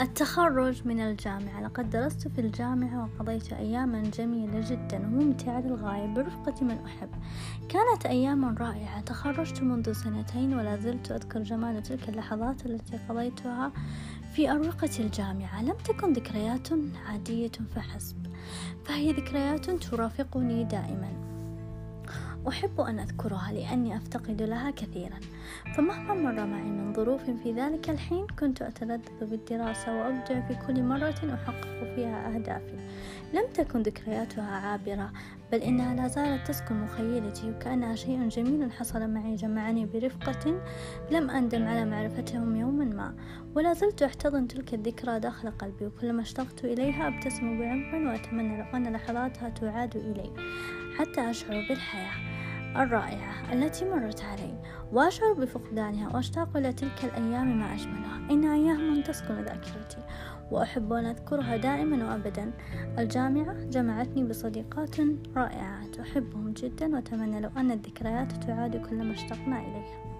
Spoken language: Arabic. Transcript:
التخرج من الجامعة. لقد درست في الجامعة وقضيت أياما جميلة جدا وممتعة للغاية برفقة من أحب. كانت أياما رائعة. تخرجت منذ سنتين ولا زلت أذكر جمال تلك اللحظات التي قضيتها في أروقة الجامعة. لم تكن ذكريات عادية فحسب فهي ذكريات ترافقني دائما. أحب أن أذكرها لأني أفتقد لها كثيرا. فمهما مر معي من ظروف في ذلك الحين كنت أتلذذ بالدراسة وأبدع في كل مرة أحقق فيها أهدافي. لم تكن ذكرياتها عابرة بل إنها لا زالت تسكن مخيلتي وكأنها شيء جميل حصل معي جمعني برفقة لم أندم على معرفتهم يوما ما. ولا زلت أحتضن تلك الذكرى داخل قلبي وكلما اشتقت إليها أبتسم بعمق وأتمنى لو أن لحظاتها تعاد إلي. حتى أشعر بالحياة الرائعة التي مرت علي وأشعر بفقدانها وأشتاق إلى تلك الأيام ما أجملها. إنها أيام تسكن ذاكرتي وأحب أن أذكرها دائما وأبدا. الجامعة جمعتني بصديقات رائعات أحبهم جدا وأتمنى لو أن الذكريات تعاد كلما اشتقنا إليها.